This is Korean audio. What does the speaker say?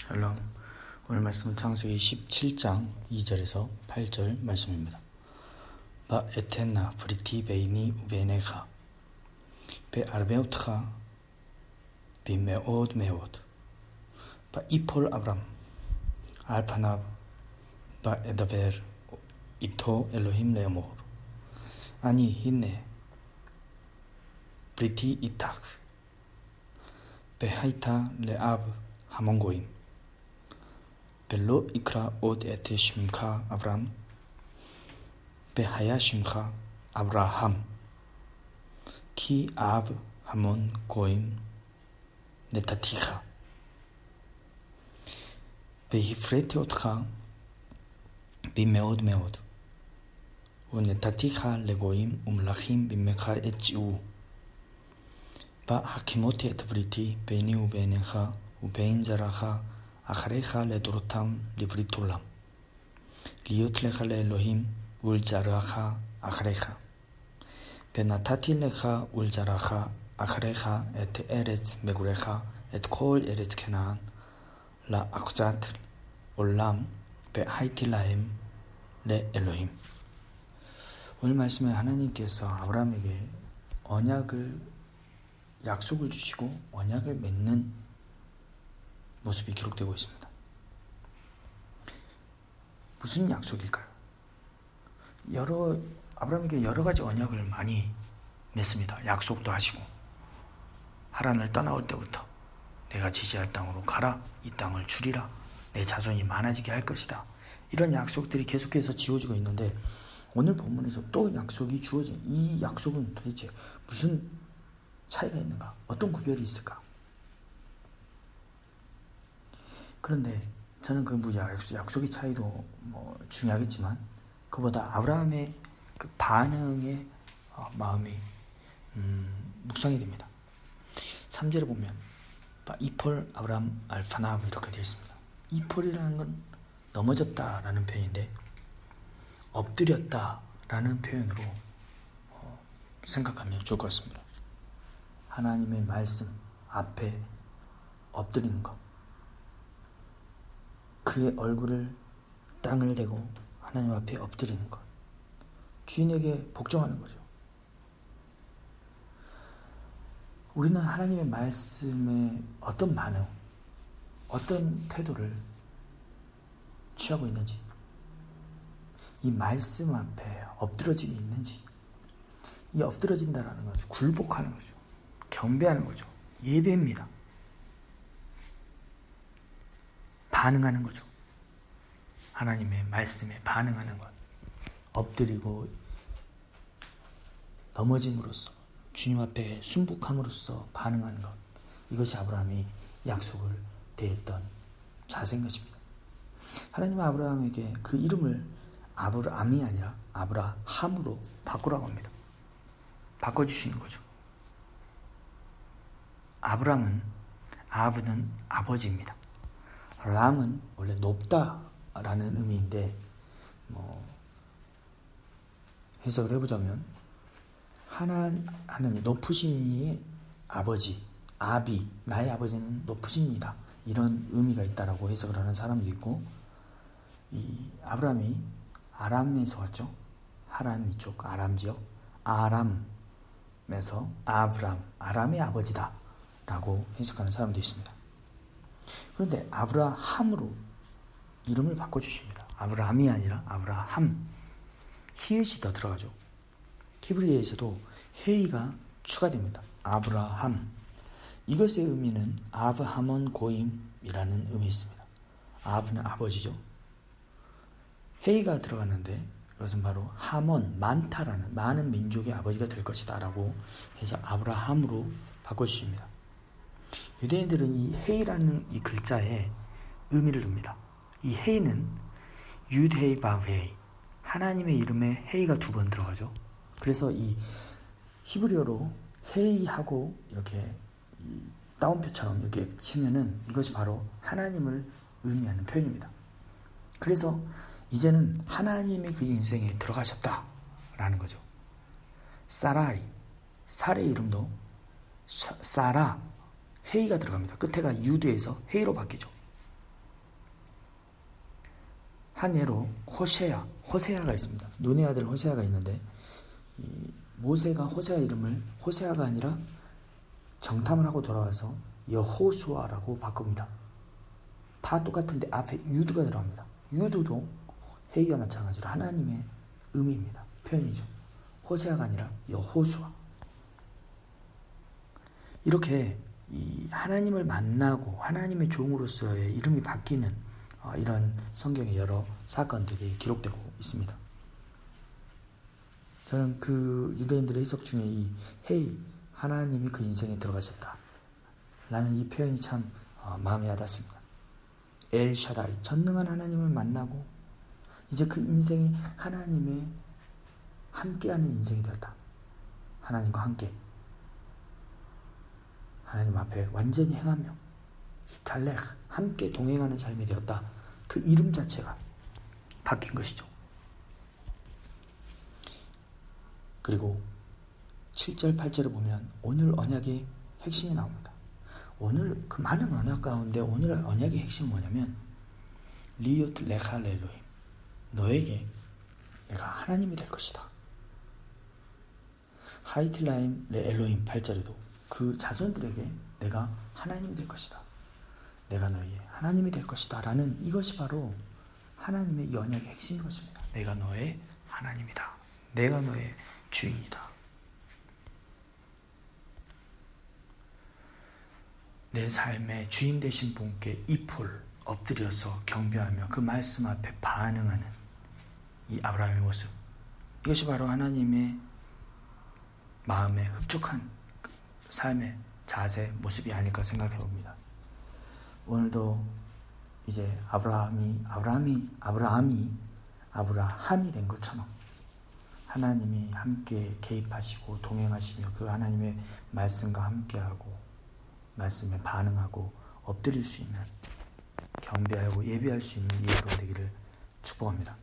샬롬. 오늘 말씀은 창세기 17장 2절에서 8절 말씀입니다. ואתנה בריתי ביני ובינך וארבה אותך במאד ויפל אברם על פניו וידבר אתו אלהים לאמר אני הנה בריתי אתך 베 하이타 레아브 하몬고임 ולא יקרא עוד את שמך אברהם, והיה שמך אברהם, כי אב המון גויים נתתיך. והפרעתי אותך במאוד מאוד, ונתתיך לגויים ומלכים במך את ג'או. והקימותי את בריתי ביני וביניך ובין זרעך אחריך לדורותם לברית עולם. להיות לך לאלוהים ולזרעך אחריך. ונתתי לך ולזרעך אחריך את ארץ מגוריך, את כל ארץ כנען, לאחוזת עולם, והייתי להם לאלוהים. 오늘 말씀에 하나님께서 아브라함에게 언약을 약속을 주시고 언약을 맺는 모습이 기록되고 있습니다. 무슨 약속일까요? 여러 아브라함에게 여러 가지 언약을 많이 맺습니다. 약속도 하시고 하란을 떠나올 때부터 내가 지지할 땅으로 가라 이 땅을 줄이라 내 자손이 많아지게 할 것이다. 이런 약속들이 계속해서 지어지고 있는데 오늘 본문에서 또 약속이 주어진 이 약속은 도대체 무슨 차이가 있는가? 어떤 구별이 있을까? 그런데 저는 그 뭐 약속의 차이도 뭐 중요하겠지만 그보다 아브라함의 그 반응의 어, 마음이 음, 묵상이 됩니다. 3절에 보면 이폴 아브라함 알파남 이렇게 되어 있습니다. 이폴이라는 건 넘어졌다라는 표현인데 엎드렸다라는 표현으로 어, 생각하면 좋을 것 같습니다. 하나님의 말씀 앞에 엎드리는 것. 그의 얼굴을 땅을 대고 하나님 앞에 엎드리는 것. 주인에게 복종하는 거죠. 우리는 하나님의 말씀에 어떤 반응, 어떤 태도를 취하고 있는지, 이 말씀 앞에 엎드러짐이 있는지, 이 엎드러진다라는 것은 굴복하는 거죠. 경배하는 거죠. 예배입니다. 반응하는 거죠. 하나님의 말씀에 반응하는 것. 엎드리고 넘어짐으로써 주님 앞에 순복함으로써 반응하는 것. 이것이 아브라함이 약속을 대했던 자세인 것입니다. 하나님 아브라함에게 그 이름을 아브라함이 아니라 아브라함으로 바꾸라고 합니다. 바꿔주시는 거죠. 아브라함은 아브는 아버지입니다. 람은 원래 높다라는 의미인데 뭐 해석을 해보자면 하나 하나님 높으신 이의 아버지 아비 나의 아버지는 높으신 이다 이런 의미가 있다라고 해석을 하는 사람도 있고 이 아브라함이 아람에서 왔죠 하란 이쪽 아람 지역 아람에서 아브람 아람의 아버지다라고 해석하는 사람도 있습니다. 그런데 아브라함으로 이름을 바꿔주십니다. 아브라함이 아니라 아브라함. 히읗이 더 들어가죠. 히브리어에서도 헤이가 추가됩니다. 아브라함. 이것의 의미는 아브하몬 고임이라는 의미 있습니다. 아브는 아버지죠. 헤이가 들어갔는데 그것은 바로 하몬, 많다라는 많은 민족의 아버지가 될 것이다 라고 해서 아브라함으로 바꿔주십니다. 유대인들은 이 헤이라는 이 글자에 의미를 둡니다. 이 헤이는 유데이 바웨이 하나님의 이름에 헤이가 두 번 들어가죠. 그래서 이 히브리어로 헤이하고 이렇게 따옴표처럼 이렇게 치면은 이것이 바로 하나님을 의미하는 표현입니다. 그래서 이제는 하나님의 그 인생에 들어가셨다라는 거죠. 사라이, 살의 이름도 사라, 헤이가 들어갑니다. 끝에가 유드에서 헤이로 바뀌죠. 한 예로 호세아, 호세아가 있습니다. 눈의 아들 호세아가 있는데 모세가 호세아 이름을 호세아가 아니라 정탐을 하고 돌아와서 여호수아라고 바꿉니다. 다 똑같은데 앞에 유두가 들어갑니다. 유두도 회의와 마찬가지로 하나님의 의미입니다. 표현이죠. 호세아가 아니라 여호수아. 이렇게 하나님을 만나고 하나님의 종으로서의 이름이 바뀌는 어, 이런 성경의 여러 사건들이 기록되고 있습니다. 저는 그 유대인들의 해석 중에 이 헤이 하나님이 그 인생에 들어가셨다. 라는 이 표현이 참 어, 마음에 와닿습니다. 엘 샤다이 전능한 하나님을 만나고 이제 그 인생이 하나님의 함께하는 인생이 되었다. 하나님과 함께 하나님 앞에 완전히 행하며 히탈렉 함께 동행하는 삶이 되었다. 그 이름 자체가 바뀐 것이죠. 그리고 7절, 8절을 보면 오늘 언약의 핵심이 나옵니다. 오늘 그 많은 언약 가운데 오늘 언약의 핵심은 뭐냐면 להיות לך לאלהים 너에게 내가 하나님이 될 것이다. והייתי להם לאלהים 8절에도 그 자손들에게 내가 하나님이 될 것이다. 내가 너희의 하나님이 될 것이다. 라는 이것이 바로 하나님의 언약의 핵심인 것입니다. 내가 너의 하나님이다. 내가 너의 주인이다. 내 삶의 주인 되신 분께 이풀 엎드려서 경배하며 그 말씀 앞에 반응하는 이 아브라함의 모습. 이것이 바로 하나님의 마음에 흡족한 삶의 자세, 모습이 아닐까 생각해 봅니다. 오늘도 이제 아브라함이, 아브라함이, 아브라함이, 아브라함이 된 것처럼 하나님이 함께 개입하시고 동행하시며 그 하나님의 말씀과 함께하고 말씀에 반응하고 엎드릴 수 있는 경배하고 예배할 수 있는 예배가 되기를 축복합니다.